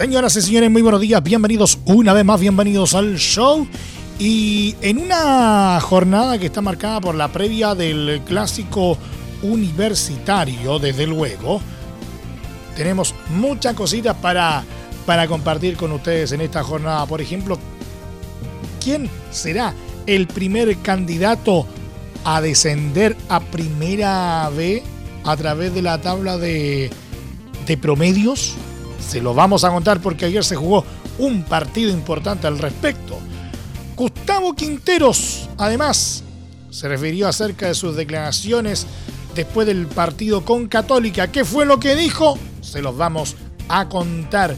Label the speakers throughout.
Speaker 1: Señoras y señores, muy buenos días, bienvenidos una vez más, bienvenidos al show. Y en una jornada que está marcada por la previa del clásico universitario, desde luego, tenemos muchas cositas para, para compartir con ustedes en esta jornada. Por ejemplo, ¿quién será el primer candidato a descender a primera B a través de la tabla de, de promedios? Se lo vamos a contar porque ayer se jugó un partido importante al respecto. Gustavo Quinteros, además, se refirió acerca de sus declaraciones después del partido con Católica. ¿Qué fue lo que dijo? Se los vamos a contar.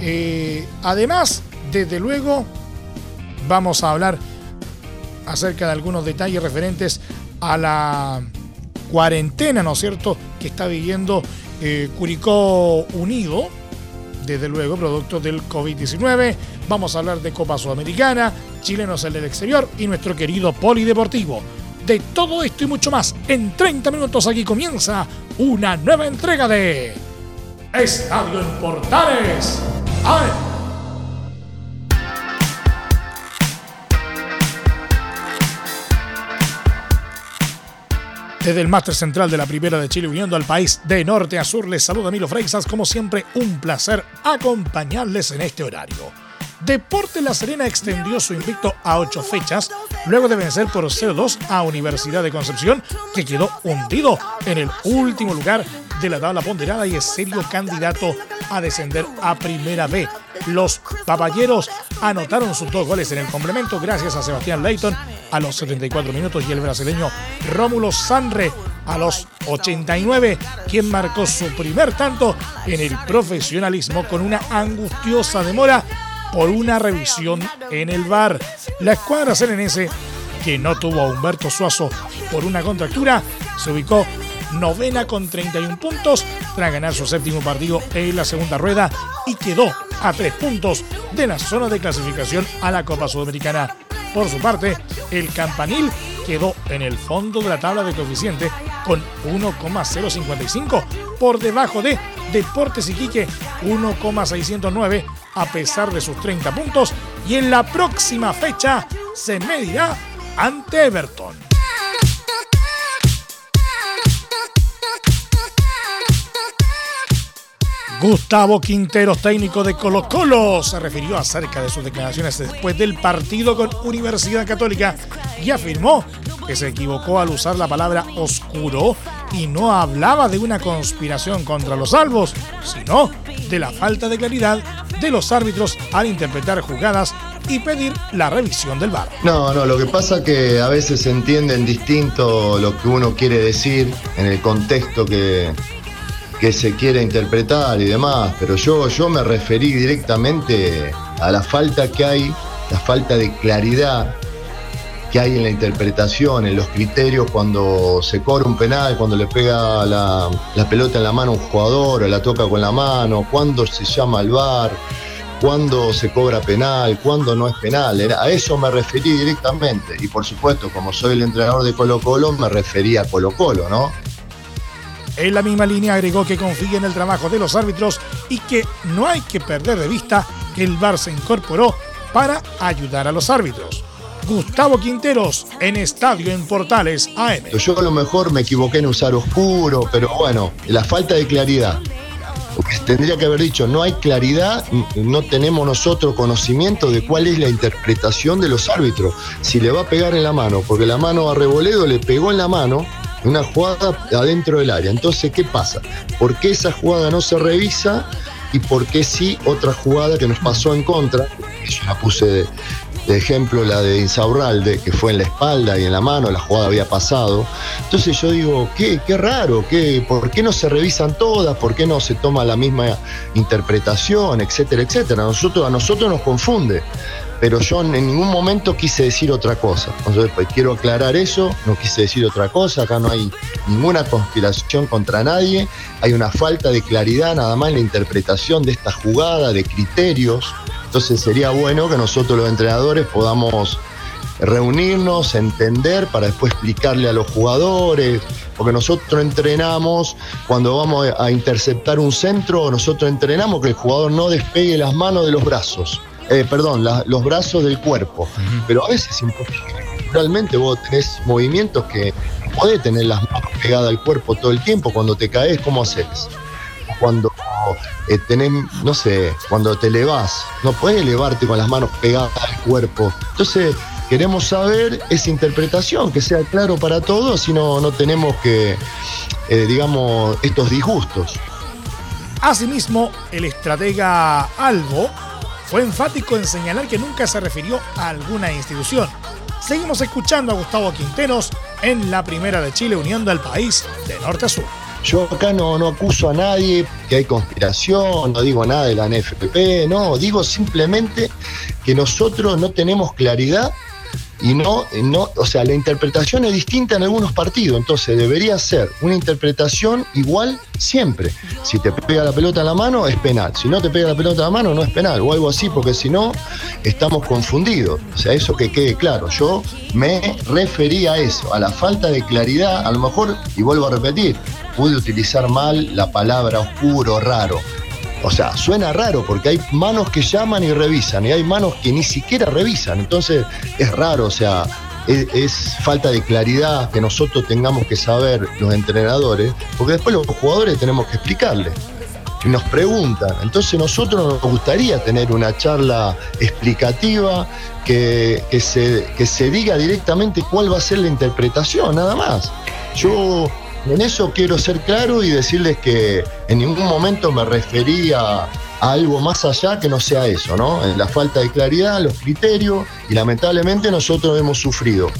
Speaker 1: Eh, además, desde luego, vamos a hablar acerca de algunos detalles referentes a la cuarentena, ¿no es cierto?, que está viviendo eh, Curicó Unido desde luego, producto del COVID-19. Vamos a hablar de Copa Sudamericana, chilenos en el exterior y nuestro querido polideportivo. De todo esto y mucho más, en 30 minutos aquí comienza una nueva entrega de Estadio en Portales. Desde el máster central de la Primera de Chile, uniendo al país de norte a sur, les saluda Milo Freixas. Como siempre, un placer acompañarles en este horario. Deporte La Serena extendió su invicto a ocho fechas, luego de vencer por 0-2 a Universidad de Concepción, que quedó hundido en el último lugar de la tabla ponderada y es serio candidato a descender a Primera B. Los papayeros anotaron sus dos goles en el complemento gracias a Sebastián Leighton a los 74 minutos y el brasileño Rómulo Sanre a los 89, quien marcó su primer tanto en el profesionalismo con una angustiosa demora por una revisión en el VAR. La escuadra serenense, que no tuvo a Humberto Suazo por una contractura, se ubicó novena con 31 puntos tras ganar su séptimo partido en la segunda rueda y quedó a tres puntos de la zona de clasificación a la Copa Sudamericana. Por su parte, el Campanil quedó en el fondo de la tabla de coeficiente con 1,055 por debajo de Deportes Iquique 1,609 a pesar de sus 30 puntos y en la próxima fecha se medirá ante Everton. Gustavo Quinteros, técnico de Colo Colo, se refirió acerca de sus declaraciones después del partido con Universidad Católica y afirmó que se equivocó al usar la palabra oscuro y no hablaba de una conspiración contra los salvos, sino de la falta de claridad de los árbitros al interpretar jugadas y pedir la revisión del VAR.
Speaker 2: No, no, lo que pasa es que a veces se entiende en distinto lo que uno quiere decir en el contexto que, que se quiere interpretar y demás, pero yo, yo me referí directamente a la falta que hay, la falta de claridad que hay en la interpretación, en los criterios cuando se cobra un penal, cuando le pega la, pelota en la mano a un jugador o la toca con la mano, cuando se llama al bar, cuando se cobra penal, cuando no es penal. A eso me referí directamente. Y por supuesto, como soy el entrenador de Colo Colo, me refería a Colo Colo, ¿no?
Speaker 1: En la misma línea agregó que confía en el trabajo de los árbitros y que no hay que perder de vista que el VAR se incorporó para ayudar a los árbitros. Gustavo Quinteros en Estadio en Portales AM.
Speaker 2: Yo a lo mejor me equivoqué en usar oscuro, pero bueno, la falta de claridad. Tendría que haber dicho, no hay claridad, no tenemos nosotros conocimiento de cuál es la interpretación de los árbitros. Si le va a pegar en la mano, porque la mano a Reboledo le pegó en la mano, una jugada adentro del área. Entonces, ¿qué pasa? ¿Por qué esa jugada no se revisa y por qué sí otra jugada que nos pasó en contra? Yo la puse de ejemplo la de Insaurralde, que fue en la espalda y en la mano, la jugada había pasado. Entonces yo digo, qué, qué raro, qué, ¿por qué no se revisan todas? ¿Por qué no se toma la misma interpretación, etcétera, etcétera? A nosotros, a nosotros nos confunde pero yo en ningún momento quise decir otra cosa. Entonces, pues, quiero aclarar eso, no quise decir otra cosa, acá no hay ninguna conspiración contra nadie, hay una falta de claridad nada más en la interpretación de esta jugada, de criterios. Entonces sería bueno que nosotros los entrenadores podamos reunirnos, entender para después explicarle a los jugadores, porque nosotros entrenamos cuando vamos a interceptar un centro, nosotros entrenamos que el jugador no despegue las manos de los brazos. Eh, perdón, los brazos del cuerpo. Pero a veces. Realmente vos tenés movimientos que podés tener las manos pegadas al cuerpo todo el tiempo. Cuando te caes, ¿cómo haces? Cuando eh, tenés, no sé, cuando te elevás, no podés elevarte con las manos pegadas al cuerpo. Entonces, queremos saber esa interpretación, que sea claro para todos y no, no tenemos que, eh, digamos, estos disgustos.
Speaker 1: Asimismo, el estratega Albo fue enfático en señalar que nunca se refirió a alguna institución. Seguimos escuchando a Gustavo Quinteros en la primera de Chile uniendo al país de norte a sur.
Speaker 2: Yo acá no, no acuso a nadie que hay conspiración, no digo nada de la NFP, no, digo simplemente que nosotros no tenemos claridad y no, no, o sea, la interpretación es distinta en algunos partidos, entonces debería ser una interpretación igual siempre. Si te pega la pelota en la mano es penal, si no te pega la pelota en la mano no es penal o algo así, porque si no estamos confundidos. O sea, eso que quede claro. Yo me refería a eso, a la falta de claridad, a lo mejor, y vuelvo a repetir, pude utilizar mal la palabra oscuro, raro o sea, suena raro porque hay manos que llaman y revisan y hay manos que ni siquiera revisan. Entonces es raro, o sea, es, falta de claridad que nosotros tengamos que saber los entrenadores, porque después los jugadores tenemos que explicarles. Y nos preguntan. Entonces nosotros nos gustaría tener una charla explicativa que, se, que se diga directamente cuál va a ser la interpretación, nada más. Yo en eso quiero ser claro y decirles que en ningún momento me refería a algo más allá que no sea eso, ¿no? En la falta de claridad, los criterios, y lamentablemente nosotros hemos sufrido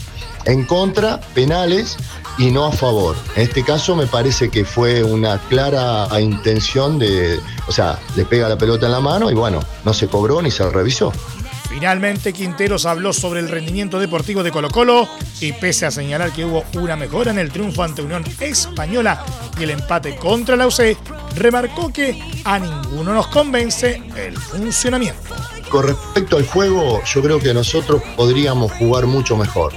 Speaker 2: en contra penales y no a favor. En este caso me parece que fue una clara intención de, o sea, le pega la pelota en la mano y bueno, no se cobró ni se revisó.
Speaker 1: Finalmente, Quinteros habló sobre el rendimiento deportivo de Colo Colo y pese a señalar que hubo una mejora en el triunfo ante Unión Española y el empate contra la UC, remarcó que a ninguno nos convence el funcionamiento.
Speaker 2: Con respecto al juego, yo creo que nosotros podríamos jugar mucho mejor.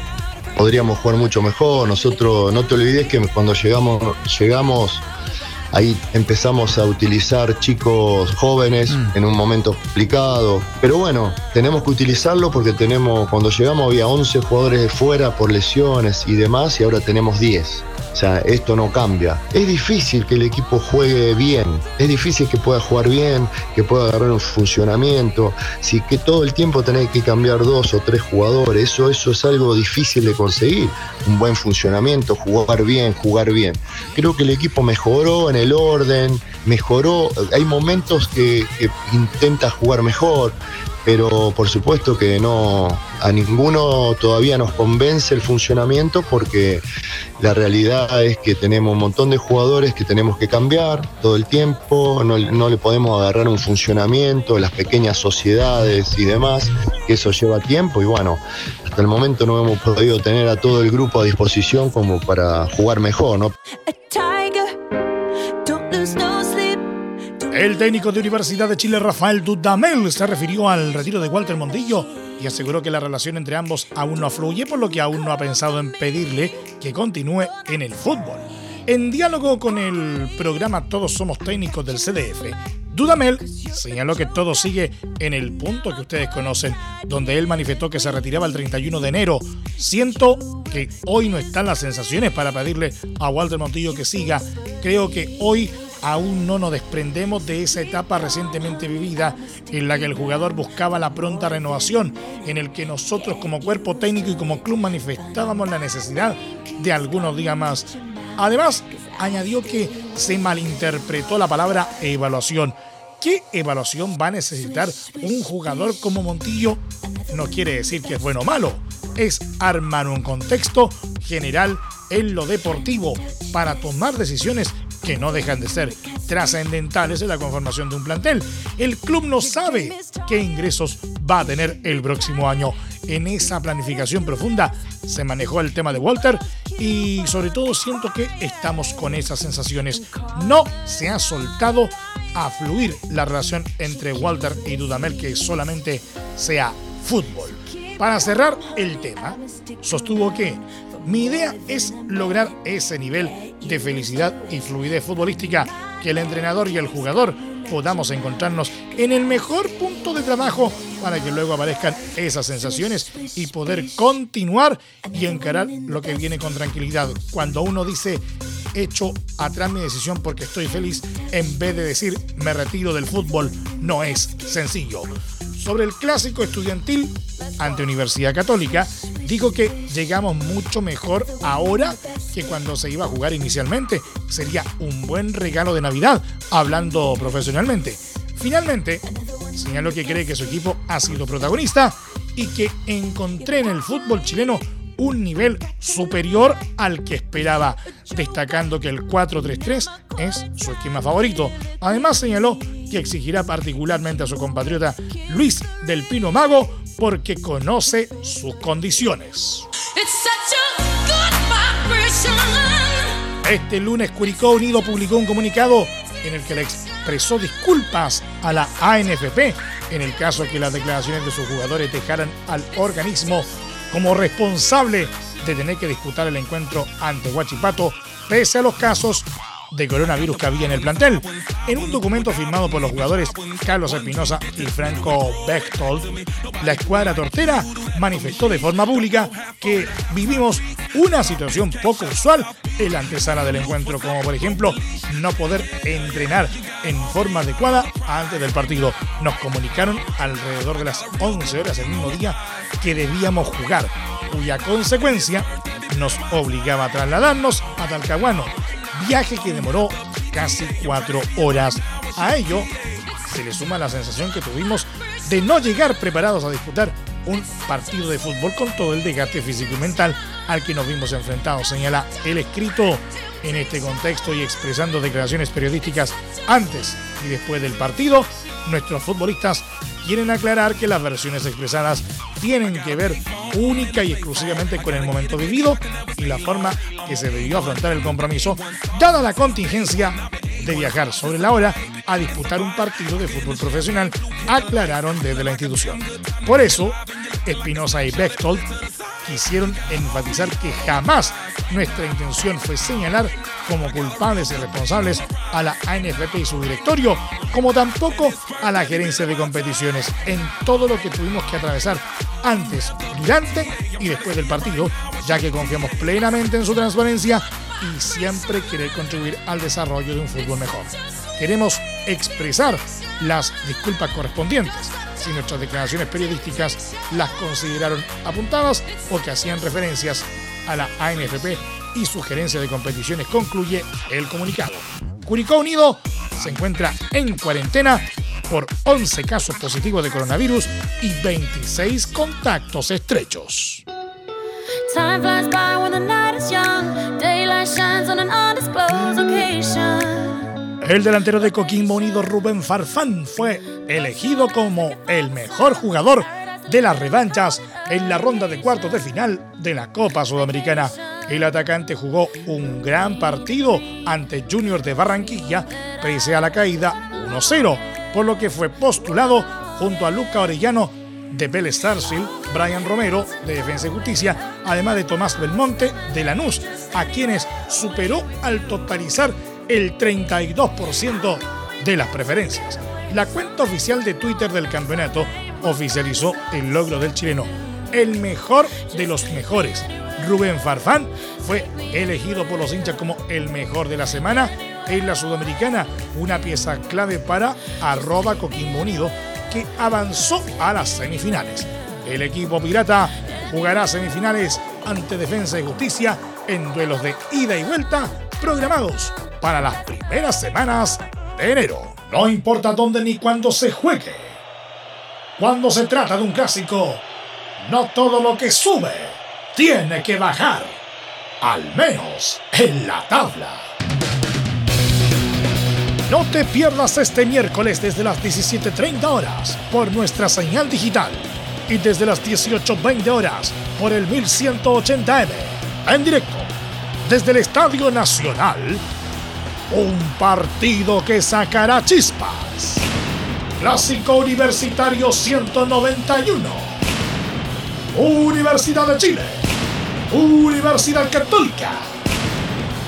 Speaker 2: Podríamos jugar mucho mejor. Nosotros, no te olvides que cuando llegamos, llegamos Ahí empezamos a utilizar chicos jóvenes mm. en un momento complicado. Pero bueno, tenemos que utilizarlo porque tenemos, cuando llegamos había 11 jugadores de fuera por lesiones y demás y ahora tenemos 10. O sea, esto no cambia. Es difícil que el equipo juegue bien, es difícil que pueda jugar bien, que pueda agarrar un funcionamiento. Si que todo el tiempo tenés que cambiar dos o tres jugadores, eso, eso es algo difícil de conseguir. Un buen funcionamiento, jugar bien, jugar bien. Creo que el equipo mejoró en el orden, mejoró. Hay momentos que, que intenta jugar mejor pero por supuesto que no a ninguno todavía nos convence el funcionamiento porque la realidad es que tenemos un montón de jugadores que tenemos que cambiar todo el tiempo, no, no le podemos agarrar un funcionamiento, las pequeñas sociedades y demás, que eso lleva tiempo y bueno, hasta el momento no hemos podido tener a todo el grupo a disposición como para jugar mejor, ¿no?
Speaker 1: El técnico de Universidad de Chile, Rafael Dudamel, se refirió al retiro de Walter Mondillo y aseguró que la relación entre ambos aún no fluye, por lo que aún no ha pensado en pedirle que continúe en el fútbol. En diálogo con el programa Todos Somos Técnicos del CDF, Dudamel señaló que todo sigue en el punto que ustedes conocen, donde él manifestó que se retiraba el 31 de enero. Siento que hoy no están las sensaciones para pedirle a Walter Montillo que siga. Creo que hoy aún no nos desprendemos de esa etapa recientemente vivida en la que el jugador buscaba la pronta renovación, en el que nosotros como cuerpo técnico y como club manifestábamos la necesidad de algunos días más. Además, añadió que se malinterpretó la palabra evaluación. ¿Qué evaluación va a necesitar un jugador como Montillo? no quiere decir que es bueno o malo, es armar un contexto general en lo deportivo para tomar decisiones que no dejan de ser trascendentales en la conformación de un plantel. El club no sabe qué ingresos va a tener el próximo año. En esa planificación profunda se manejó el tema de Walter y sobre todo siento que estamos con esas sensaciones. No se ha soltado a fluir la relación entre Walter y Dudamel que solamente sea fútbol. Para cerrar el tema, sostuvo que mi idea es lograr ese nivel de felicidad y fluidez futbolística que el entrenador y el jugador podamos encontrarnos en el mejor punto de trabajo para que luego aparezcan esas sensaciones y poder continuar y encarar lo que viene con tranquilidad. Cuando uno dice hecho atrás mi decisión porque estoy feliz, en vez de decir me retiro del fútbol, no es sencillo. Sobre el clásico estudiantil ante Universidad Católica, dijo que llegamos mucho mejor ahora que cuando se iba a jugar inicialmente. Sería un buen regalo de Navidad, hablando profesionalmente. Finalmente, señaló que cree que su equipo ha sido protagonista y que encontré en el fútbol chileno un nivel superior al que esperaba, destacando que el 4-3-3 es su esquema favorito. Además señaló que exigirá particularmente a su compatriota Luis del Pino Mago porque conoce sus condiciones. Este lunes Curicó Unido publicó un comunicado en el que le expresó disculpas a la ANFP en el caso que las declaraciones de sus jugadores dejaran al organismo como responsable de tener que disputar el encuentro ante Huachipato pese a los casos de coronavirus que había en el plantel. En un documento firmado por los jugadores Carlos Espinosa y Franco Bechtold, la escuadra tortera manifestó de forma pública que vivimos una situación poco usual en la antesala del encuentro, como por ejemplo no poder entrenar en forma adecuada antes del partido. Nos comunicaron alrededor de las 11 horas del mismo día que debíamos jugar, cuya consecuencia nos obligaba a trasladarnos a Talcahuano, viaje que demoró casi cuatro horas. A ello se le suma la sensación que tuvimos de no llegar preparados a disputar un partido de fútbol con todo el desgaste físico y mental al que nos vimos enfrentados, señala el escrito en este contexto y expresando declaraciones periodísticas antes y después del partido. Nuestros futbolistas quieren aclarar que las versiones expresadas tienen que ver única y exclusivamente con el momento vivido y la forma que se debió afrontar el compromiso, dada la contingencia de viajar sobre la hora a disputar un partido de fútbol profesional, aclararon desde la institución. Por eso, Espinosa y Bechtold quisieron enfatizar que jamás nuestra intención fue señalar como culpables y responsables a la ANFP y su directorio, como tampoco a la gerencia de competiciones en todo lo que tuvimos que atravesar antes, durante y después del partido, ya que confiamos plenamente en su transparencia y siempre querer contribuir al desarrollo de un fútbol mejor. Queremos expresar las disculpas correspondientes si nuestras declaraciones periodísticas las consideraron apuntadas o que hacían referencias a la ANFP y sugerencia de competiciones, concluye el comunicado. Curicó Unido se encuentra en cuarentena por 11 casos positivos de coronavirus y 26 contactos estrechos. El delantero de Coquimbo Unido, Rubén Farfán, fue elegido como el mejor jugador de las revanchas en la ronda de cuartos de final de la Copa Sudamericana. El atacante jugó un gran partido ante Junior de Barranquilla, pese a la caída 1-0, por lo que fue postulado junto a Luca Orellano de Vélez Sarsfield, Brian Romero de Defensa y Justicia, además de Tomás Belmonte de Lanús, a quienes superó al totalizar el 32% de las preferencias. La cuenta oficial de Twitter del campeonato oficializó el logro del chileno, el mejor de los mejores. Rubén Farfán fue elegido por los hinchas como el mejor de la semana en la Sudamericana, una pieza clave para arroba Coquimbo Unido que avanzó a las semifinales. El equipo pirata jugará semifinales ante Defensa y Justicia en duelos de ida y vuelta programados para las primeras semanas de enero. No importa dónde ni cuándo se juegue. Cuando se trata de un clásico, No todo lo que sube tiene que bajar, al menos en la tabla. No te pierdas este miércoles desde las 17.30 horas por nuestra señal digital y desde las 18.20 horas por el 1180M en directo desde el Estadio Nacional. Un partido que sacará chispas. Clásico Universitario 191 Universidad de Chile, Universidad Católica.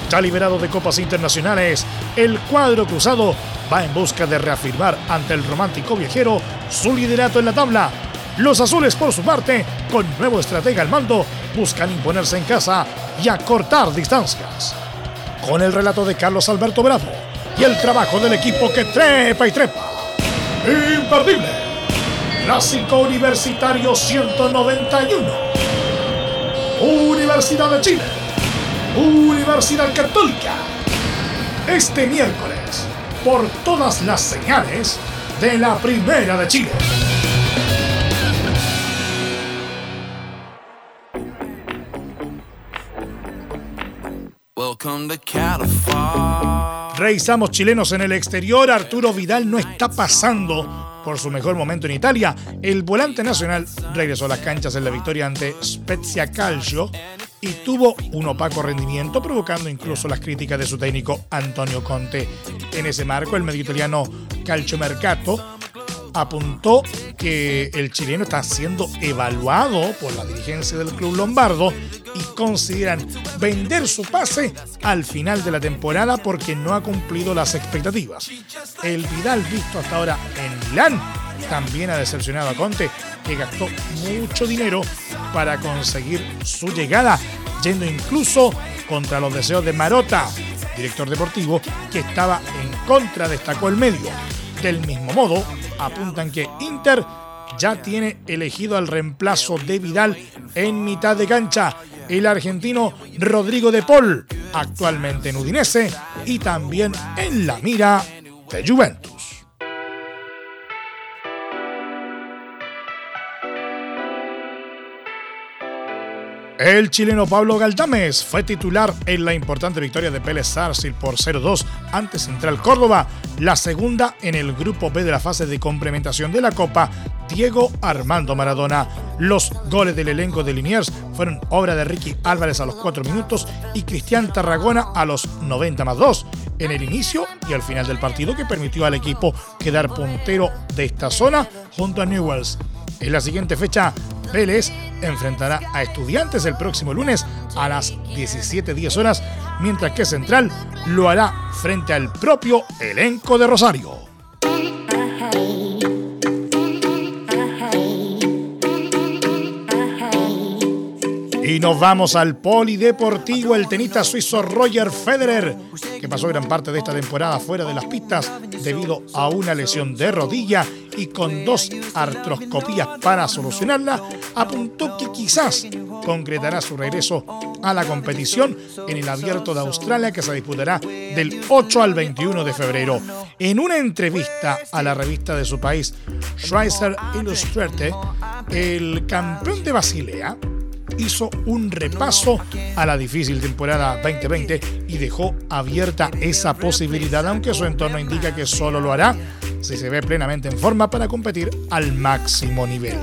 Speaker 1: Ya liberado de copas internacionales, el cuadro cruzado va en busca de reafirmar ante el romántico viajero su liderato en la tabla. Los azules, por su parte, con nuevo estratega al mando, buscan imponerse en casa y acortar distancias. Con el relato de Carlos Alberto Bravo y el trabajo del equipo que trepa y trepa. Imperdible Clásico Universitario 191. Universidad de Chile. Universidad Católica. Este miércoles, por todas las señales de la Primera de Chile. Reizamos chilenos en el exterior. Arturo Vidal no está pasando por su mejor momento en Italia, el volante nacional regresó a las canchas en la victoria ante Spezia Calcio y tuvo un opaco rendimiento, provocando incluso las críticas de su técnico Antonio Conte. En ese marco, el medio italiano Calcio Mercato apuntó que el chileno está siendo evaluado por la dirigencia del club lombardo y consideran vender su pase al final de la temporada porque no ha cumplido las expectativas. El Vidal visto hasta ahora en Milán también ha decepcionado a Conte, que gastó mucho dinero para conseguir su llegada, yendo incluso contra los deseos de Marota, director deportivo, que estaba en contra, destacó el medio. Del mismo modo, apuntan que Inter ya tiene elegido al reemplazo de Vidal en mitad de cancha, el argentino Rodrigo de Paul, actualmente en Udinese y también en la mira de Juventus. El chileno Pablo Galdames fue titular en la importante victoria de Pérez Sarsfield por 0-2 ante Central Córdoba, la segunda en el grupo B de la fase de complementación de la Copa, Diego Armando Maradona. Los goles del elenco de Liniers fueron obra de Ricky Álvarez a los 4 minutos y Cristian Tarragona a los 90 más 2 en el inicio y al final del partido que permitió al equipo quedar puntero de esta zona junto a Newells. En la siguiente fecha, Vélez enfrentará a Estudiantes el próximo lunes a las 17.10 horas, mientras que Central lo hará frente al propio elenco de Rosario. Y nos vamos al polideportivo, el tenista suizo Roger Federer, que pasó gran parte de esta temporada fuera de las pistas debido a una lesión de rodilla y con dos artroscopías para solucionarla, apuntó que quizás concretará su regreso a la competición en el Abierto de Australia que se disputará del 8 al 21 de febrero. En una entrevista a la revista de su país, Schweizer Illustrated, el campeón de Basilea hizo un repaso a la difícil temporada 2020 y dejó abierta esa posibilidad, aunque su entorno indica que solo lo hará si se ve plenamente en forma para competir al máximo nivel.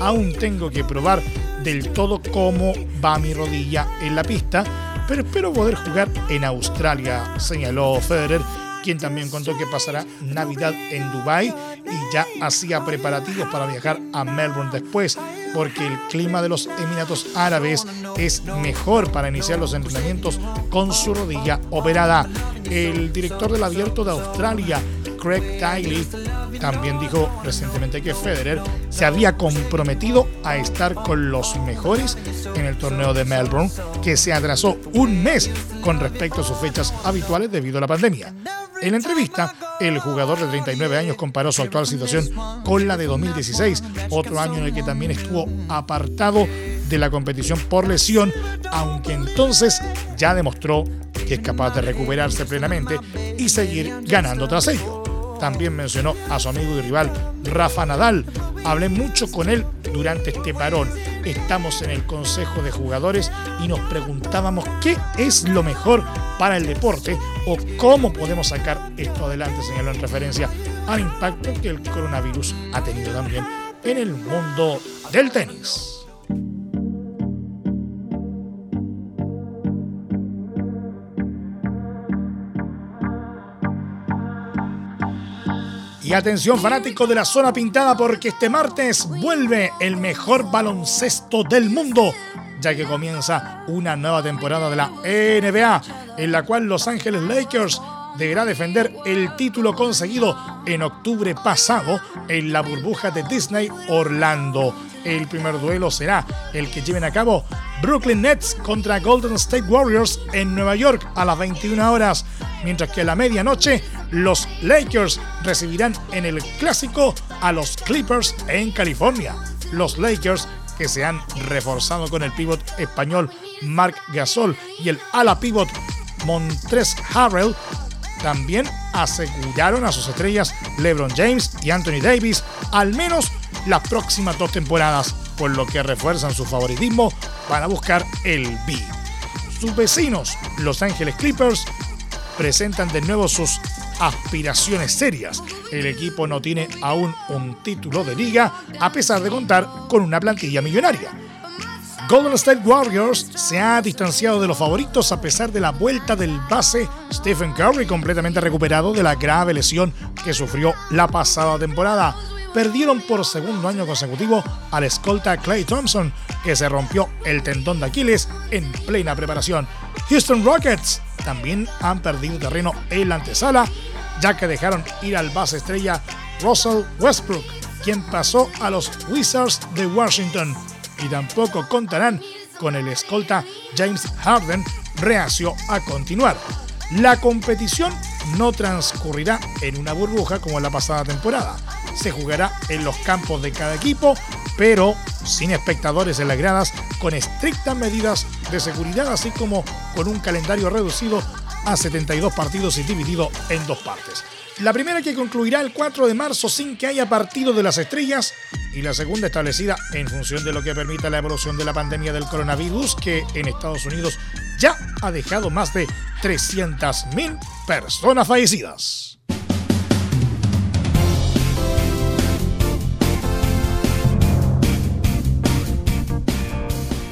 Speaker 1: Aún tengo que probar del todo cómo va mi rodilla en la pista, pero espero poder jugar en Australia, señaló Federer quien también contó que pasará Navidad en Dubai y ya hacía preparativos para viajar a Melbourne después, porque el clima de los Emiratos Árabes es mejor para iniciar los entrenamientos con su rodilla operada. El director del Abierto de Australia, Craig Tiley, también dijo recientemente que Federer se había comprometido a estar con los mejores en el torneo de Melbourne, que se atrasó un mes con respecto a sus fechas habituales debido a la pandemia. En la entrevista, el jugador de 39 años comparó su actual situación con la de 2016, otro año en el que también estuvo apartado de la competición por lesión, aunque entonces ya demostró que es capaz de recuperarse plenamente y seguir ganando tras ello. También mencionó a su amigo y rival Rafa Nadal. Hablé mucho con él durante este parón. Estamos en el Consejo de Jugadores y nos preguntábamos qué es lo mejor para el deporte o cómo podemos sacar esto adelante, señaló en referencia al impacto que el coronavirus ha tenido también en el mundo del tenis. Y atención fanático de la zona pintada porque este martes vuelve el mejor baloncesto del mundo, ya que comienza una nueva temporada de la NBA, en la cual Los Ángeles Lakers deberá defender el título conseguido en octubre pasado en la burbuja de Disney Orlando. El primer duelo será el que lleven a cabo Brooklyn Nets contra Golden State Warriors en Nueva York a las 21 horas, mientras que a la medianoche los Lakers recibirán en el clásico a los Clippers en California. Los Lakers que se han reforzado con el pívot español Marc Gasol y el ala pívot Montres Harrell también aseguraron a sus estrellas LeBron James y Anthony Davis al menos las próximas dos temporadas, por lo que refuerzan su favoritismo para buscar el B. Sus vecinos, Los Ángeles Clippers, presentan de nuevo sus aspiraciones serias. El equipo no tiene aún un título de liga a pesar de contar con una plantilla millonaria. Golden State Warriors se ha distanciado de los favoritos a pesar de la vuelta del base Stephen Curry completamente recuperado de la grave lesión que sufrió la pasada temporada. Perdieron por segundo año consecutivo al escolta Clay Thompson, que se rompió el tendón de Aquiles en plena preparación. Houston Rockets también han perdido terreno en la antesala ya que dejaron ir al base estrella Russell Westbrook, quien pasó a los Wizards de Washington, y tampoco contarán con el escolta James Harden, reacio a continuar. La competición no transcurrirá en una burbuja como la pasada temporada. Se jugará en los campos de cada equipo, pero sin espectadores en las gradas, con estrictas medidas de seguridad, así como con un calendario reducido a 72 partidos y dividido en dos partes. La primera que concluirá el 4 de marzo sin que haya partido de las estrellas y la segunda establecida en función de lo que permita la evolución de la pandemia del coronavirus que en Estados Unidos ya ha dejado más de 300.000 personas fallecidas.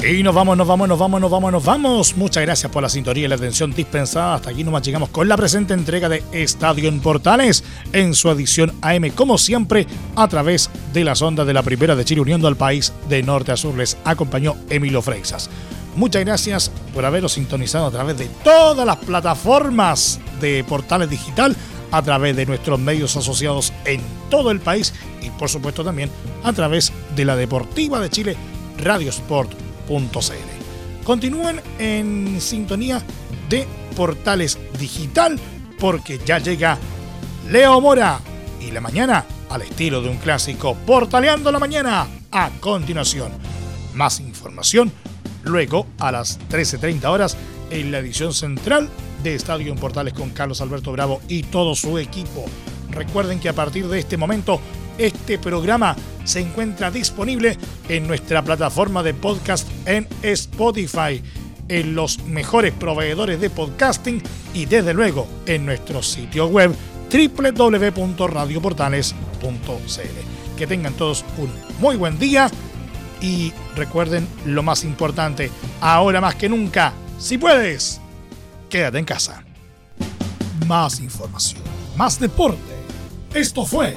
Speaker 1: Y nos vamos, nos vamos, nos vamos, nos vamos, nos vamos. Muchas gracias por la sintonía y la atención dispensada. Hasta aquí nomás llegamos con la presente entrega de Estadio en Portales en su edición AM, como siempre, a través de las ondas de la Primera de Chile, uniendo al país de norte a sur. Les acompañó Emilio Freixas. Muchas gracias por haberlo sintonizado a través de todas las plataformas de Portales Digital, a través de nuestros medios asociados en todo el país y, por supuesto, también a través de la Deportiva de Chile, Radio Sport Continúen en sintonía de Portales Digital porque ya llega Leo Mora y la mañana al estilo de un clásico Portaleando la mañana. A continuación, más información luego a las 13.30 horas en la edición central de Estadio en Portales con Carlos Alberto Bravo y todo su equipo. Recuerden que a partir de este momento este programa se encuentra disponible en nuestra plataforma de podcast en Spotify, en los mejores proveedores de podcasting y desde luego en nuestro sitio web www.radioportales.cl. Que tengan todos un muy buen día y recuerden lo más importante, ahora más que nunca, si puedes, quédate en casa. Más información, más deporte. Esto fue